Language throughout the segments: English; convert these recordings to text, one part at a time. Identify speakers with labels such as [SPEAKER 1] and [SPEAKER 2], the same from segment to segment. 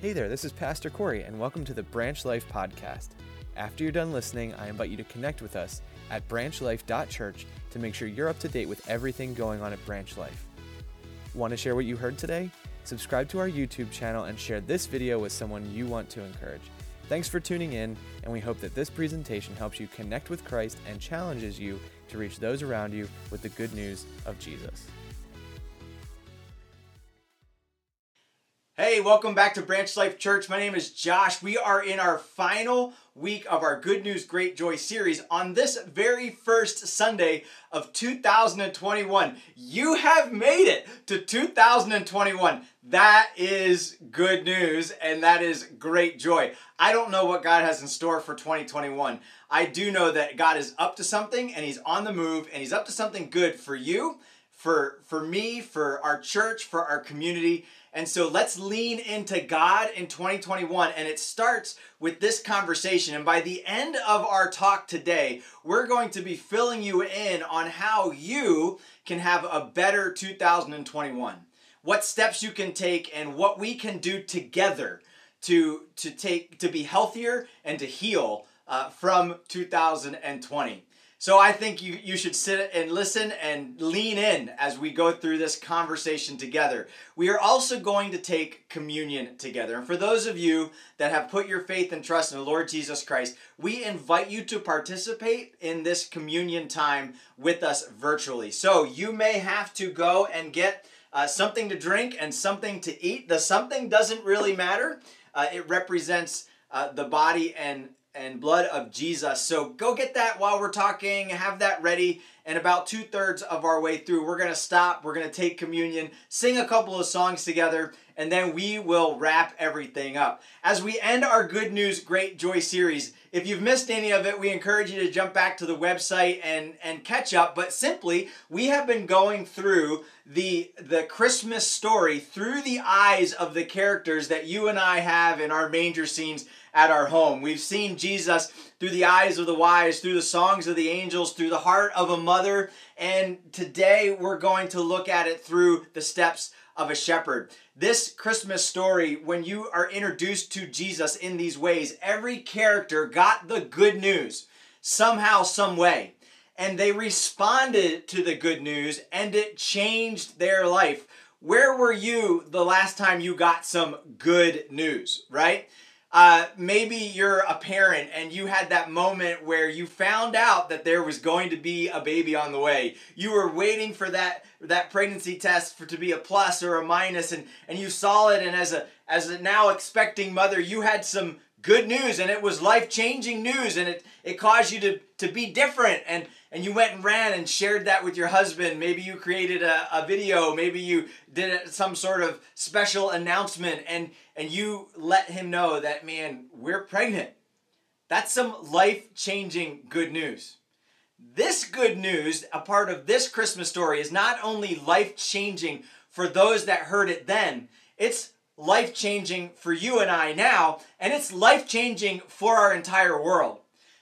[SPEAKER 1] Hey there, this is Pastor Corey, and welcome to the Branch Life Podcast. After you're done listening, I invite you to connect with us at branchlife.church to make sure you're up to date with everything going on at Branch Life. Want to share what you heard today? Subscribe to our YouTube channel and share this video with someone you want to encourage. Thanks for tuning in, and we hope that this presentation helps you connect with Christ and challenges you to reach those around you with the good news of Jesus.
[SPEAKER 2] Welcome back to Branch Life Church. My name is Josh. We are in our final week of our Good News, Great Joy series on this very first Sunday of 2021. You have made it to 2021. That is good news and that is great joy. I don't know what God has in store for 2021. I do know that God is up to something and He's on the move and He's up to something good for you, for, for me, for our church, for our community. And so let's lean into God in 2021. And it starts with this conversation. And by the end of our talk today, we're going to be filling you in on how you can have a better 2021. What steps you can take and what we can do together to, to take to be healthier and to heal uh, from 2020. So I think you, you should sit and listen and lean in as we go through this conversation together. We are also going to take communion together. And for those of you that have put your faith and trust in the Lord Jesus Christ, we invite you to participate in this communion time with us virtually. So you may have to go and get uh, something to drink and something to eat. The something doesn't really matter. Uh, it represents uh, the body and and blood of Jesus. So go get that while we're talking, have that ready. And about two thirds of our way through, we're going to stop, we're going to take communion, sing a couple of songs together, and then we will wrap everything up. As we end our Good News Great Joy series, if you've missed any of it, we encourage you to jump back to the website and, and catch up. But simply, we have been going through the, the Christmas story through the eyes of the characters that you and I have in our manger scenes at our home. We've seen Jesus through the eyes of the wise, through the songs of the angels, through the heart of a mother, and today we're going to look at it through the steps of a shepherd. This Christmas story, when you are introduced to Jesus in these ways, every character got the good news somehow, some way. And they responded to the good news and it changed their life. Where were you the last time you got some good news, right? Uh, maybe you're a parent and you had that moment where you found out that there was going to be a baby on the way. You were waiting for that that pregnancy test for to be a plus or a minus, and and you saw it. And as a as a now expecting mother, you had some good news, and it was life changing news, and it it caused you to to be different and and you went and ran and shared that with your husband. Maybe you created a, a video, maybe you did some sort of special announcement and and you let him know that man, we're pregnant. That's some life-changing good news. This good news, a part of this Christmas story is not only life-changing for those that heard it then, it's life-changing for you and I now, and it's life-changing for our entire world.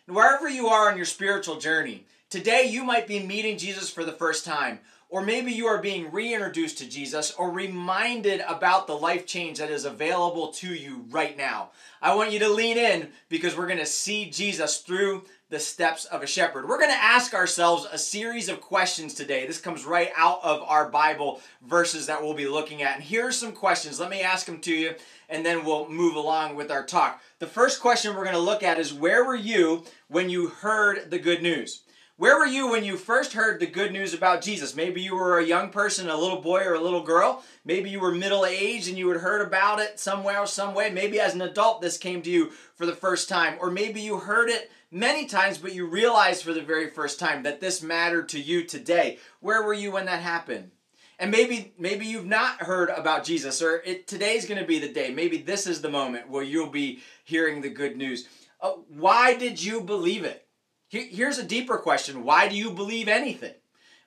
[SPEAKER 2] And wherever you are on your spiritual journey, Today, you might be meeting Jesus for the first time, or maybe you are being reintroduced to Jesus or reminded about the life change that is available to you right now. I want you to lean in because we're going to see Jesus through the steps of a shepherd. We're going to ask ourselves a series of questions today. This comes right out of our Bible verses that we'll be looking at. And here are some questions. Let me ask them to you and then we'll move along with our talk. The first question we're going to look at is Where were you when you heard the good news? Where were you when you first heard the good news about Jesus? Maybe you were a young person, a little boy or a little girl. Maybe you were middle aged and you had heard about it somewhere, some way. Maybe as an adult this came to you for the first time. Or maybe you heard it many times, but you realized for the very first time that this mattered to you today. Where were you when that happened? And maybe maybe you've not heard about Jesus, or it, today's going to be the day. Maybe this is the moment where you'll be hearing the good news. Uh, why did you believe it? Here's a deeper question Why do you believe anything?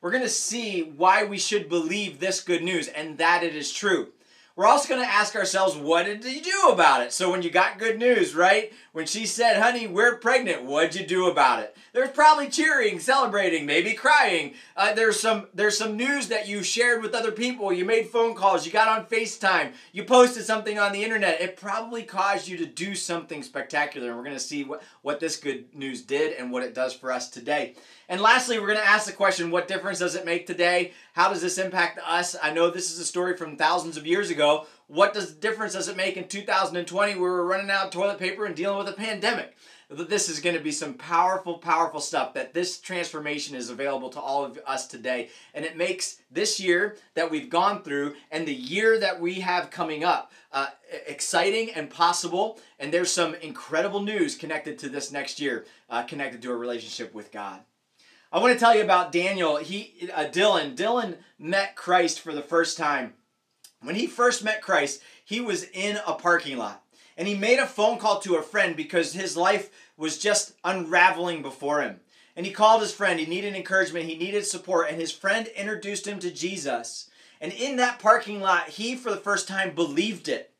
[SPEAKER 2] We're going to see why we should believe this good news and that it is true. We're also going to ask ourselves, what did you do about it? So when you got good news, right? When she said, honey, we're pregnant, what'd you do about it? There's probably cheering, celebrating, maybe crying. Uh, there's some there's some news that you shared with other people. You made phone calls. You got on FaceTime. You posted something on the internet. It probably caused you to do something spectacular. And we're going to see what, what this good news did and what it does for us today. And lastly, we're going to ask the question what difference does it make today? How does this impact us? I know this is a story from thousands of years ago. What does difference does it make in 2020 where we're running out of toilet paper and dealing with a pandemic? This is going to be some powerful, powerful stuff that this transformation is available to all of us today. And it makes this year that we've gone through and the year that we have coming up uh, exciting and possible. And there's some incredible news connected to this next year, uh, connected to a relationship with God. I want to tell you about Daniel. He, uh, Dylan. Dylan met Christ for the first time. When he first met Christ, he was in a parking lot, and he made a phone call to a friend because his life was just unraveling before him. And he called his friend. He needed encouragement. He needed support, and his friend introduced him to Jesus. And in that parking lot, he, for the first time, believed it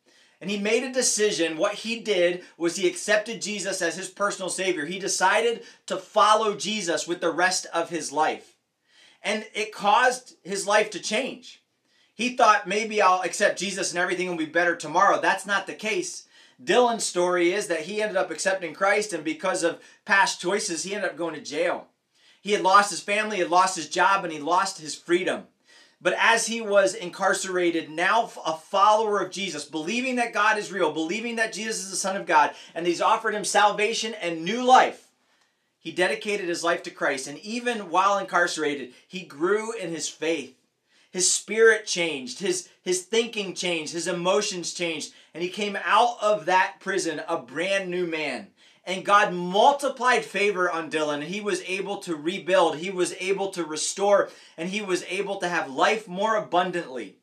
[SPEAKER 2] and he made a decision. What he did was he accepted Jesus as his personal Savior. He decided to follow Jesus with the rest of his life. And it caused his life to change. He thought maybe I'll accept Jesus and everything will be better tomorrow. That's not the case. Dylan's story is that he ended up accepting Christ, and because of past choices, he ended up going to jail. He had lost his family, he had lost his job, and he lost his freedom. But as he was incarcerated, now a follower of Jesus, believing that God is real, believing that Jesus is the Son of God, and he's offered him salvation and new life, he dedicated his life to Christ. And even while incarcerated, he grew in his faith. His spirit changed, his, his thinking changed, his emotions changed, and he came out of that prison a brand new man and God multiplied favor on Dylan. And he was able to rebuild, he was able to restore, and he was able to have life more abundantly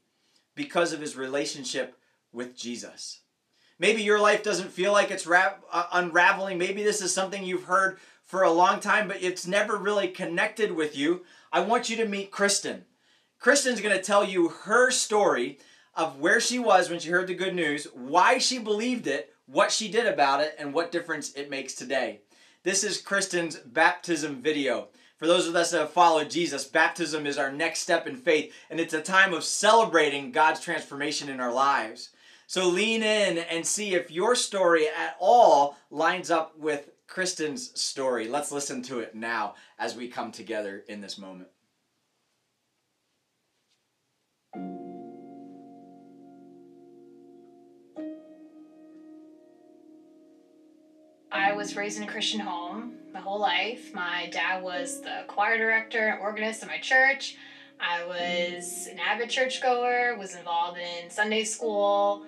[SPEAKER 2] because of his relationship with Jesus. Maybe your life doesn't feel like it's ra- uh, unraveling. Maybe this is something you've heard for a long time, but it's never really connected with you. I want you to meet Kristen. Kristen's going to tell you her story of where she was when she heard the good news, why she believed it, what she did about it, and what difference it makes today. This is Kristen's baptism video. For those of us that have followed Jesus, baptism is our next step in faith, and it's a time of celebrating God's transformation in our lives. So lean in and see if your story at all lines up with Kristen's story. Let's listen to it now as we come together in this moment.
[SPEAKER 3] I was raised in a Christian home my whole life. My dad was the choir director and organist in my church. I was an avid churchgoer, was involved in Sunday school,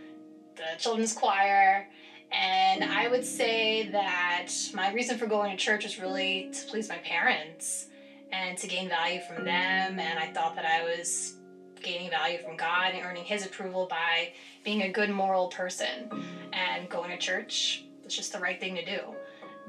[SPEAKER 3] the children's choir, and I would say that my reason for going to church was really to please my parents and to gain value from them. And I thought that I was gaining value from God and earning His approval by being a good moral person and going to church it's just the right thing to do.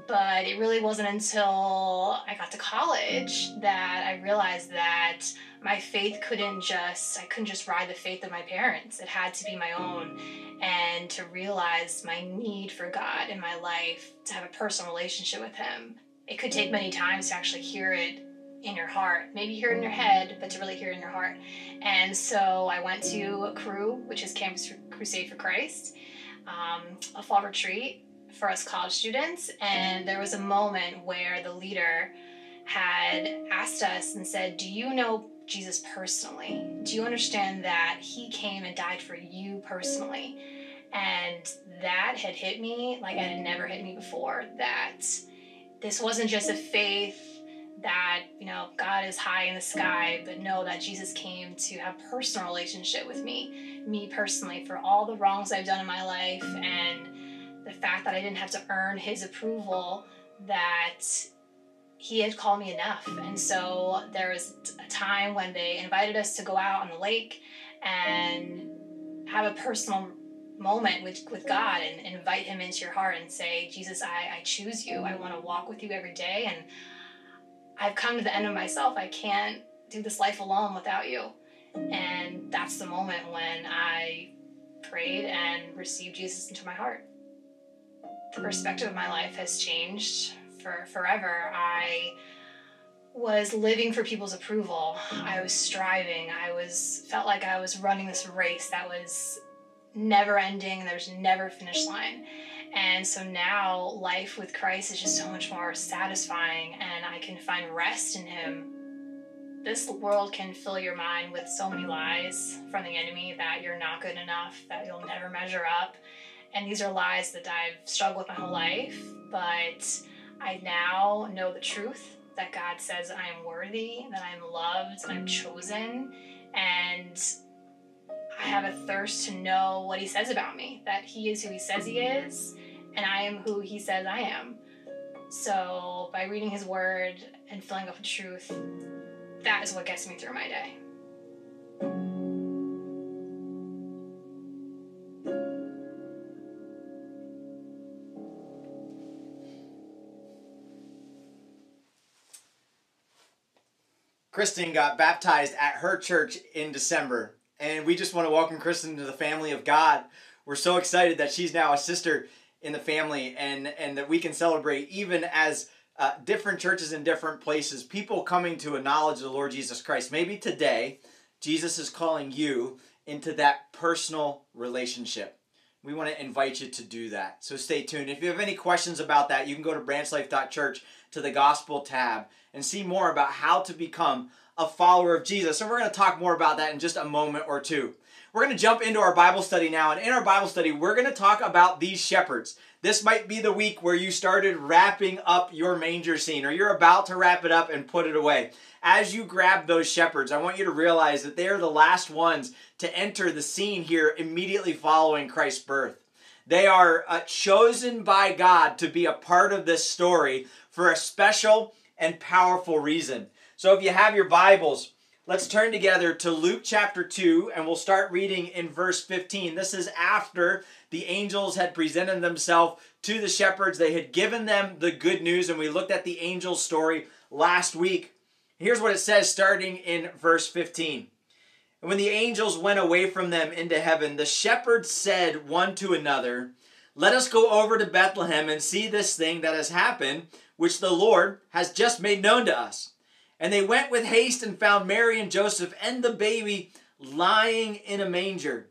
[SPEAKER 3] But it really wasn't until I got to college that I realized that my faith couldn't just, I couldn't just ride the faith of my parents. It had to be my own. And to realize my need for God in my life, to have a personal relationship with Him. It could take many times to actually hear it in your heart. Maybe hear it in your head, but to really hear it in your heart. And so I went to Cru, which is Campus Crusade for Christ, um, a fall retreat for us college students, and there was a moment where the leader had asked us and said, Do you know Jesus personally? Do you understand that he came and died for you personally? And that had hit me like it had never hit me before. That this wasn't just a faith that, you know, God is high in the sky, but know that Jesus came to have personal relationship with me, me personally, for all the wrongs I've done in my life and the fact that I didn't have to earn his approval, that he had called me enough. And so there was a time when they invited us to go out on the lake and have a personal moment with, with God and, invite him into your heart and say, Jesus, I, I choose you. I want to walk with you every day. And I've come to the end of myself. I can't do this life alone without you. And that's the moment when I prayed and received Jesus into my heart. The perspective of my life has changed for forever. I was living for people's approval. I was striving. I was felt like I was running this race that was never ending. There was never a finish line. And so now life with Christ is just so much more satisfying and I can find rest in him. This world can fill your mind with so many lies from the enemy that you're not good enough, that you'll never measure up. And these are lies that I've struggled with my whole life, but I now know the truth that God says I am worthy, that I'm loved, and I'm chosen, and I have a thirst to know what He says about me, that He is who He says He is, and I am who He says I am. So, by reading His Word and filling up with truth, that is what gets me through my day.
[SPEAKER 2] Kristen got baptized at her church in December, and we just want to welcome Kristen to the family of God. We're so excited that she's now a sister in the family, and and that we can celebrate even as uh, different churches in different places, people coming to a knowledge of the Lord Jesus Christ. Maybe today, Jesus is calling you into that personal relationship. We want to invite you to do that. So stay tuned. If you have any questions about that, you can go to branchlife.church to the gospel tab and see more about how to become a follower of Jesus. And we're going to talk more about that in just a moment or two. We're going to jump into our Bible study now. And in our Bible study, we're going to talk about these shepherds. This might be the week where you started wrapping up your manger scene or you're about to wrap it up and put it away. As you grab those shepherds, I want you to realize that they are the last ones to enter the scene here immediately following Christ's birth. They are uh, chosen by God to be a part of this story for a special and powerful reason. So if you have your Bibles, let's turn together to Luke chapter 2 and we'll start reading in verse 15. This is after the angels had presented themselves to the shepherds. They had given them the good news, and we looked at the angel story last week. Here's what it says starting in verse 15. And when the angels went away from them into heaven, the shepherds said one to another, Let us go over to Bethlehem and see this thing that has happened which the Lord has just made known to us. And they went with haste and found Mary and Joseph and the baby lying in a manger.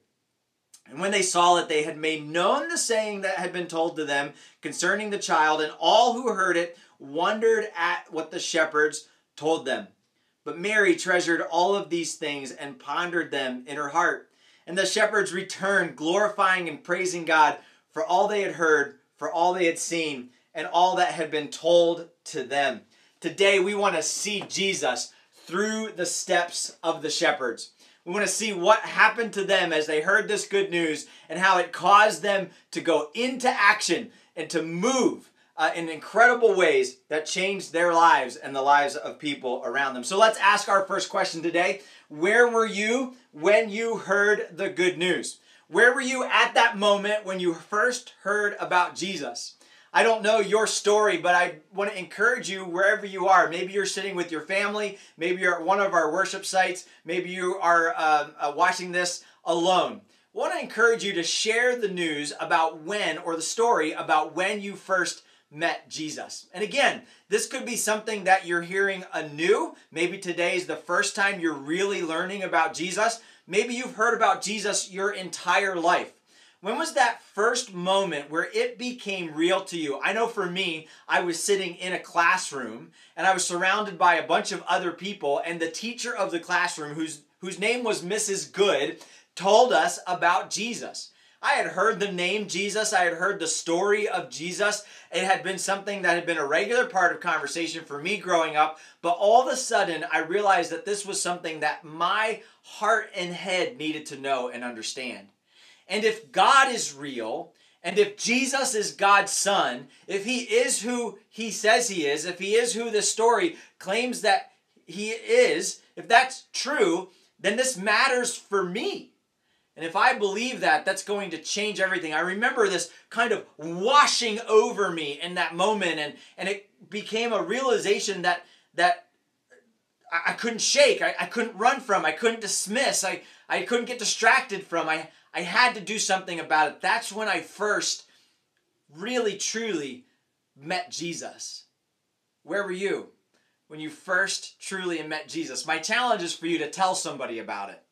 [SPEAKER 2] And when they saw it, they had made known the saying that had been told to them concerning the child, and all who heard it wondered at what the shepherds told them. But Mary treasured all of these things and pondered them in her heart. And the shepherds returned, glorifying and praising God for all they had heard, for all they had seen and all that had been told to them. Today, we want to see Jesus through the steps of the shepherds. We want to see what happened to them as they heard this good news and how it caused them to go into action and to move uh, in incredible ways that changed their lives and the lives of people around them. So let's ask our first question today Where were you when you heard the good news? Where were you at that moment when you first heard about Jesus? I don't know your story, but I want to encourage you wherever you are. Maybe you're sitting with your family. Maybe you're at one of our worship sites. Maybe you are um, uh, watching this alone. I want to encourage you to share the news about when, or the story about when you first met Jesus. And again, this could be something that you're hearing anew. Maybe today is the first time you're really learning about Jesus. Maybe you've heard about Jesus your entire life. When was that first moment where it became real to you? I know for me, I was sitting in a classroom and I was surrounded by a bunch of other people, and the teacher of the classroom, whose, whose name was Mrs. Good, told us about Jesus. I had heard the name Jesus, I had heard the story of Jesus. It had been something that had been a regular part of conversation for me growing up, but all of a sudden I realized that this was something that my heart and head needed to know and understand. And if God is real, and if Jesus is God's son, if he is who he says he is, if he is who the story claims that he is, if that's true, then this matters for me. And if I believe that, that's going to change everything. I remember this kind of washing over me in that moment, and, and it became a realization that that I, I couldn't shake, I, I couldn't run from, I couldn't dismiss, I, I couldn't get distracted from. I, I had to do something about it. That's when I first really truly met Jesus. Where were you when you first truly met Jesus? My challenge is for you to tell somebody about it.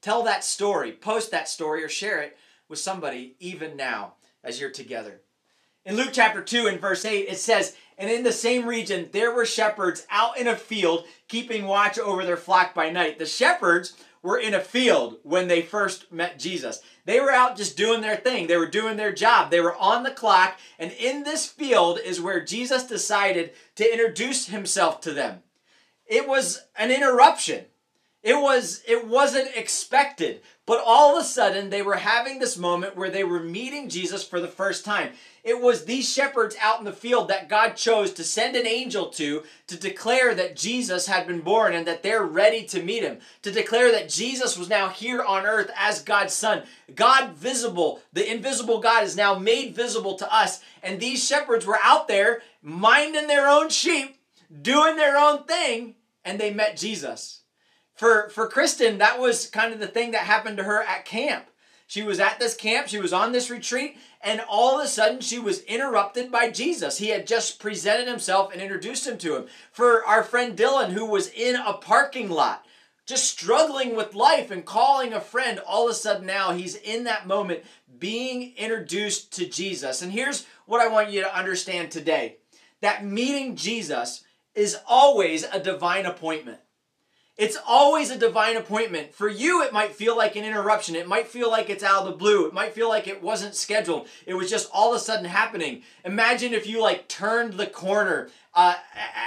[SPEAKER 2] Tell that story, post that story, or share it with somebody even now as you're together. In Luke chapter 2 and verse 8, it says, And in the same region there were shepherds out in a field keeping watch over their flock by night. The shepherds were in a field when they first met Jesus. They were out just doing their thing. They were doing their job. They were on the clock. And in this field is where Jesus decided to introduce himself to them. It was an interruption. It was it wasn't expected, but all of a sudden they were having this moment where they were meeting Jesus for the first time. It was these shepherds out in the field that God chose to send an angel to to declare that Jesus had been born and that they're ready to meet him. To declare that Jesus was now here on earth as God's son. God visible, the invisible God is now made visible to us. And these shepherds were out there minding their own sheep, doing their own thing, and they met Jesus. For for Kristen, that was kind of the thing that happened to her at camp. She was at this camp, she was on this retreat, and all of a sudden she was interrupted by Jesus. He had just presented himself and introduced him to him. For our friend Dylan, who was in a parking lot, just struggling with life and calling a friend, all of a sudden now he's in that moment being introduced to Jesus. And here's what I want you to understand today that meeting Jesus is always a divine appointment. It's always a divine appointment. For you, it might feel like an interruption. It might feel like it's out of the blue. It might feel like it wasn't scheduled. It was just all of a sudden happening. Imagine if you like turned the corner uh,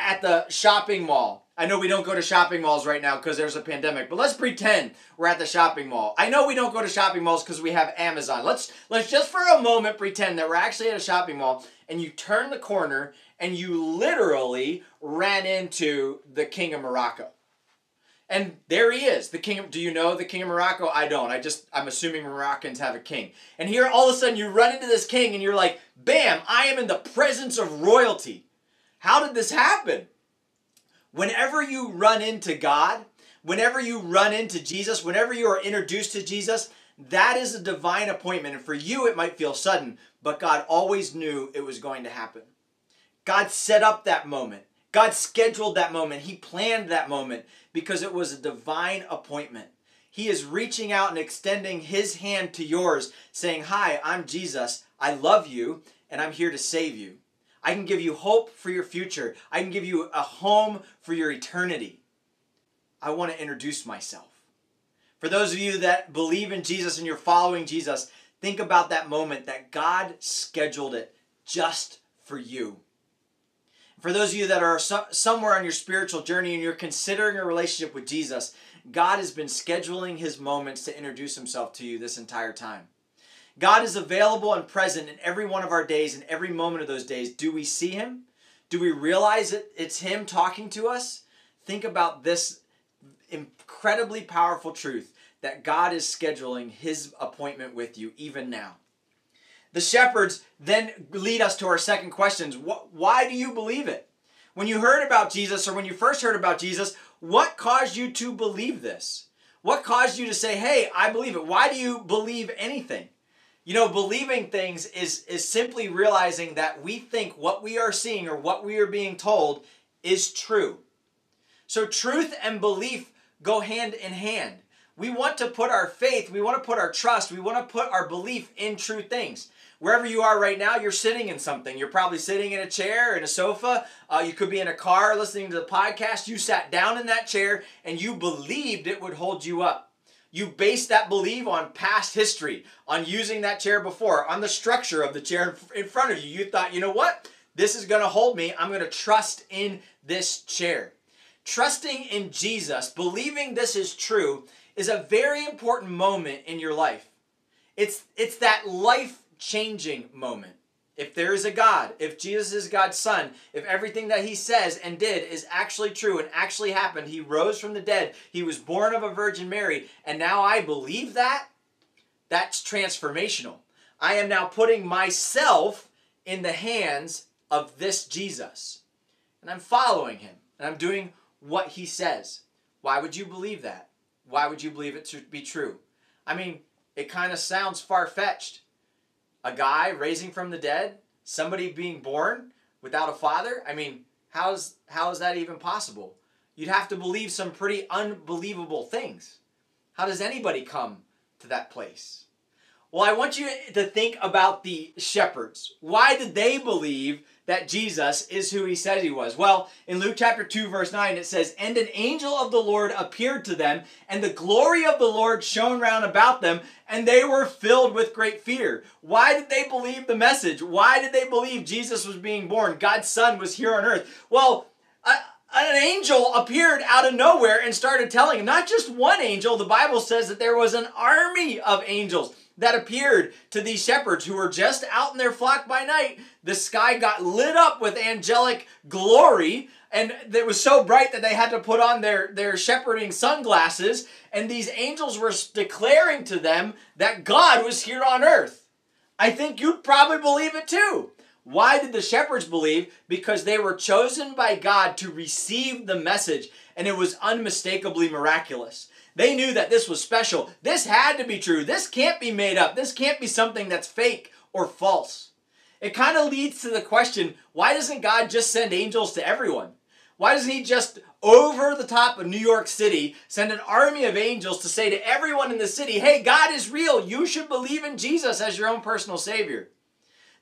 [SPEAKER 2] at the shopping mall. I know we don't go to shopping malls right now because there's a pandemic, but let's pretend we're at the shopping mall. I know we don't go to shopping malls because we have Amazon. Let's let's just for a moment pretend that we're actually at a shopping mall and you turn the corner and you literally ran into the King of Morocco. And there he is, the king. Of, do you know the king of Morocco? I don't. I just I'm assuming Moroccans have a king. And here all of a sudden you run into this king and you're like, bam! I am in the presence of royalty. How did this happen? Whenever you run into God, whenever you run into Jesus, whenever you are introduced to Jesus, that is a divine appointment. And for you, it might feel sudden, but God always knew it was going to happen. God set up that moment. God scheduled that moment. He planned that moment because it was a divine appointment. He is reaching out and extending his hand to yours, saying, Hi, I'm Jesus. I love you, and I'm here to save you. I can give you hope for your future. I can give you a home for your eternity. I want to introduce myself. For those of you that believe in Jesus and you're following Jesus, think about that moment that God scheduled it just for you. For those of you that are so, somewhere on your spiritual journey and you're considering a relationship with Jesus, God has been scheduling his moments to introduce himself to you this entire time. God is available and present in every one of our days, and every moment of those days. Do we see him? Do we realize that it's him talking to us? Think about this incredibly powerful truth that God is scheduling his appointment with you even now. The shepherds then lead us to our second questions. Why do you believe it? When you heard about Jesus or when you first heard about Jesus, what caused you to believe this? What caused you to say, hey, I believe it? Why do you believe anything? You know, believing things is, is simply realizing that we think what we are seeing or what we are being told is true. So, truth and belief go hand in hand. We want to put our faith, we want to put our trust, we want to put our belief in true things wherever you are right now, you're sitting in something. You're probably sitting in a chair, in a sofa. Uh, you could be in a car listening to the podcast. You sat down in that chair and you believed it would hold you up. You based that belief on past history, on using that chair before, on the structure of the chair in front of you. You thought, you know what? This is going to hold me. I'm going to trust in this chair. Trusting in Jesus, believing this is true, is a very important moment in your life. It's, it's that life changing moment. If there is a God, if Jesus is God's son, if everything that he says and did is actually true and actually happened, he rose from the dead, he was born of a Virgin Mary, and now I believe that, that's transformational. I am now putting myself in the hands of this Jesus. And I'm following him, and I'm doing what he says. Why would you believe that? Why would you believe it to be true? I mean, it kind of sounds far fetched. A guy raising from the dead, somebody being born without a father? I mean, how's how is that even possible? You'd have to believe some pretty unbelievable things. How does anybody come to that place? Well, I want you to think about the shepherds. Why did they believe that Jesus is who he said he was? Well, in Luke chapter 2, verse 9, it says, And an angel of the Lord appeared to them, and the glory of the Lord shone round about them, and they were filled with great fear. Why did they believe the message? Why did they believe Jesus was being born? God's son was here on earth. Well, an angel appeared out of nowhere and started telling him, not just one angel, the Bible says that there was an army of angels that appeared to these shepherds who were just out in their flock by night. The sky got lit up with angelic glory, and it was so bright that they had to put on their, their shepherding sunglasses. And these angels were declaring to them that God was here on earth. I think you'd probably believe it too. Why did the shepherds believe? Because they were chosen by God to receive the message, and it was unmistakably miraculous. They knew that this was special. This had to be true. This can't be made up. This can't be something that's fake or false. It kind of leads to the question why doesn't God just send angels to everyone? Why doesn't He just, over the top of New York City, send an army of angels to say to everyone in the city, hey, God is real. You should believe in Jesus as your own personal Savior?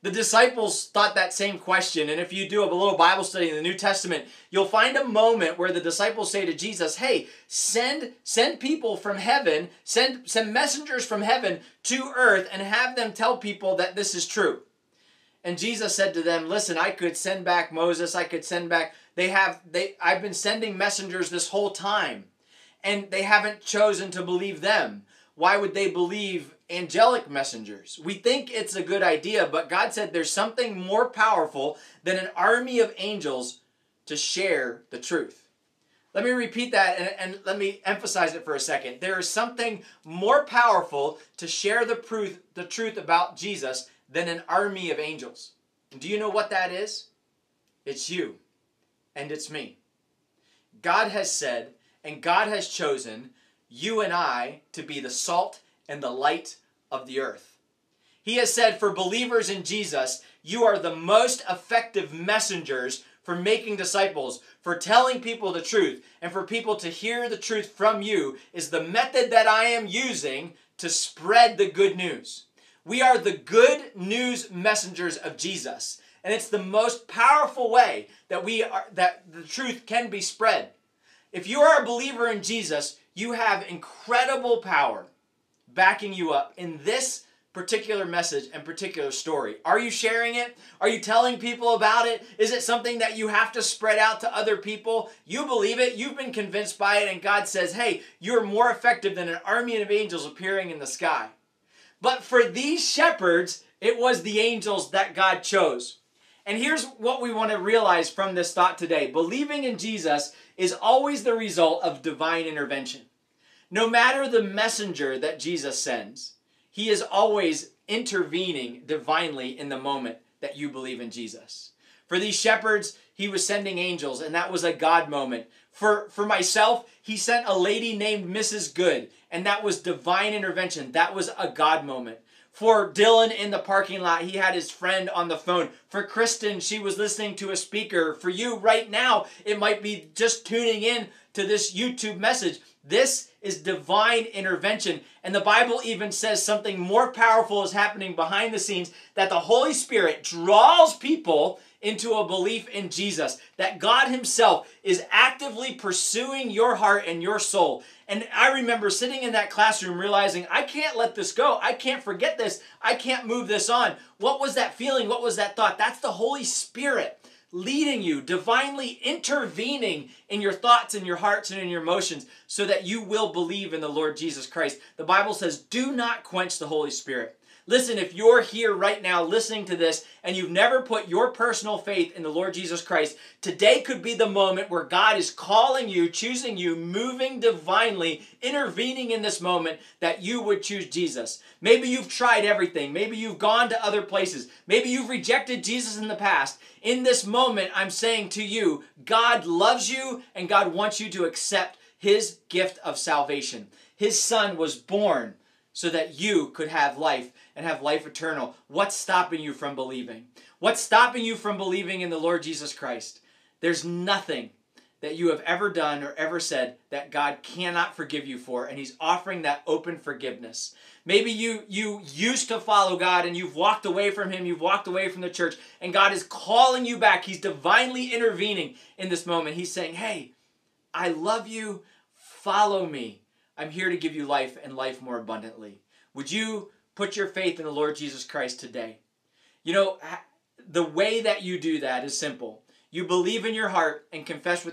[SPEAKER 2] The disciples thought that same question. And if you do a little Bible study in the New Testament, you'll find a moment where the disciples say to Jesus, Hey, send, send people from heaven, send, send messengers from heaven to earth and have them tell people that this is true. And Jesus said to them, Listen, I could send back Moses, I could send back, they have, they, I've been sending messengers this whole time, and they haven't chosen to believe them. Why would they believe angelic messengers. We think it's a good idea, but God said there's something more powerful than an army of angels to share the truth. Let me repeat that and, and, let me emphasize it for a second. There is something more powerful to share the truth, the truth about Jesus than an army of angels. do you know what that is? It's you and it's me. God has said and God has chosen you and I to be the salt and the light of the earth. He has said, for believers in Jesus, you are the most effective messengers for making disciples, for telling people the truth, and for people to hear the truth from you is the method that I am using to spread the good news. We are the good news messengers of Jesus. And it's the most powerful way that we are that the truth can be spread. If you are a believer in Jesus, you have incredible power backing you up in this particular message and particular story? Are you sharing it? Are you telling people about it? Is it something that you have to spread out to other people? You believe it, you've been convinced by it, and God says, hey, you're more effective than an army of angels appearing in the sky. But for these shepherds, it was the angels that God chose. And here's what we want to realize from this thought today believing in Jesus is always the result of divine intervention. No matter the messenger that Jesus sends, he is always intervening divinely in the moment that you believe in Jesus. For these shepherds, he was sending angels, and that was a God moment. For, for myself, he sent a lady named Mrs. Good, and that was divine intervention. That was a God moment. For Dylan in the parking lot, he had his friend on the phone. For Kristen, she was listening to a speaker. For you right now, it might be just tuning in to this YouTube message. This is divine intervention. And the Bible even says something more powerful is happening behind the scenes that the Holy Spirit draws people into a belief in Jesus, that God Himself is actively pursuing your heart and your soul. And I remember sitting in that classroom realizing, I can't let this go. I can't forget this. I can't move this on. What was that feeling? What was that thought? That's the Holy Spirit leading you, divinely intervening in your thoughts and your hearts and in your emotions so that you will believe in the Lord Jesus Christ. The Bible says, do not quench the Holy Spirit. Listen, if you're here right now listening to this and you've never put your personal faith in the Lord Jesus Christ, today could be the moment where God is calling you, choosing you, moving divinely, intervening in this moment that you would choose Jesus. Maybe you've tried everything. Maybe you've gone to other places. Maybe you've rejected Jesus in the past. In this moment, I'm saying to you, God loves you and God wants you to accept his gift of salvation. His son was born so that you could have life and have life eternal. What's stopping you from believing? What's stopping you from believing in the Lord Jesus Christ? There's nothing that you have ever done or ever said that God cannot forgive you for and he's offering that open forgiveness. Maybe you you used to follow God and you've walked away from him, you've walked away from the church and God is calling you back. He's divinely intervening in this moment. He's saying, "Hey, I love you. Follow me. I'm here to give you life and life more abundantly." Would you put your faith in the Lord Jesus Christ today? You know, the way that you do that is simple. You believe in your heart and confess with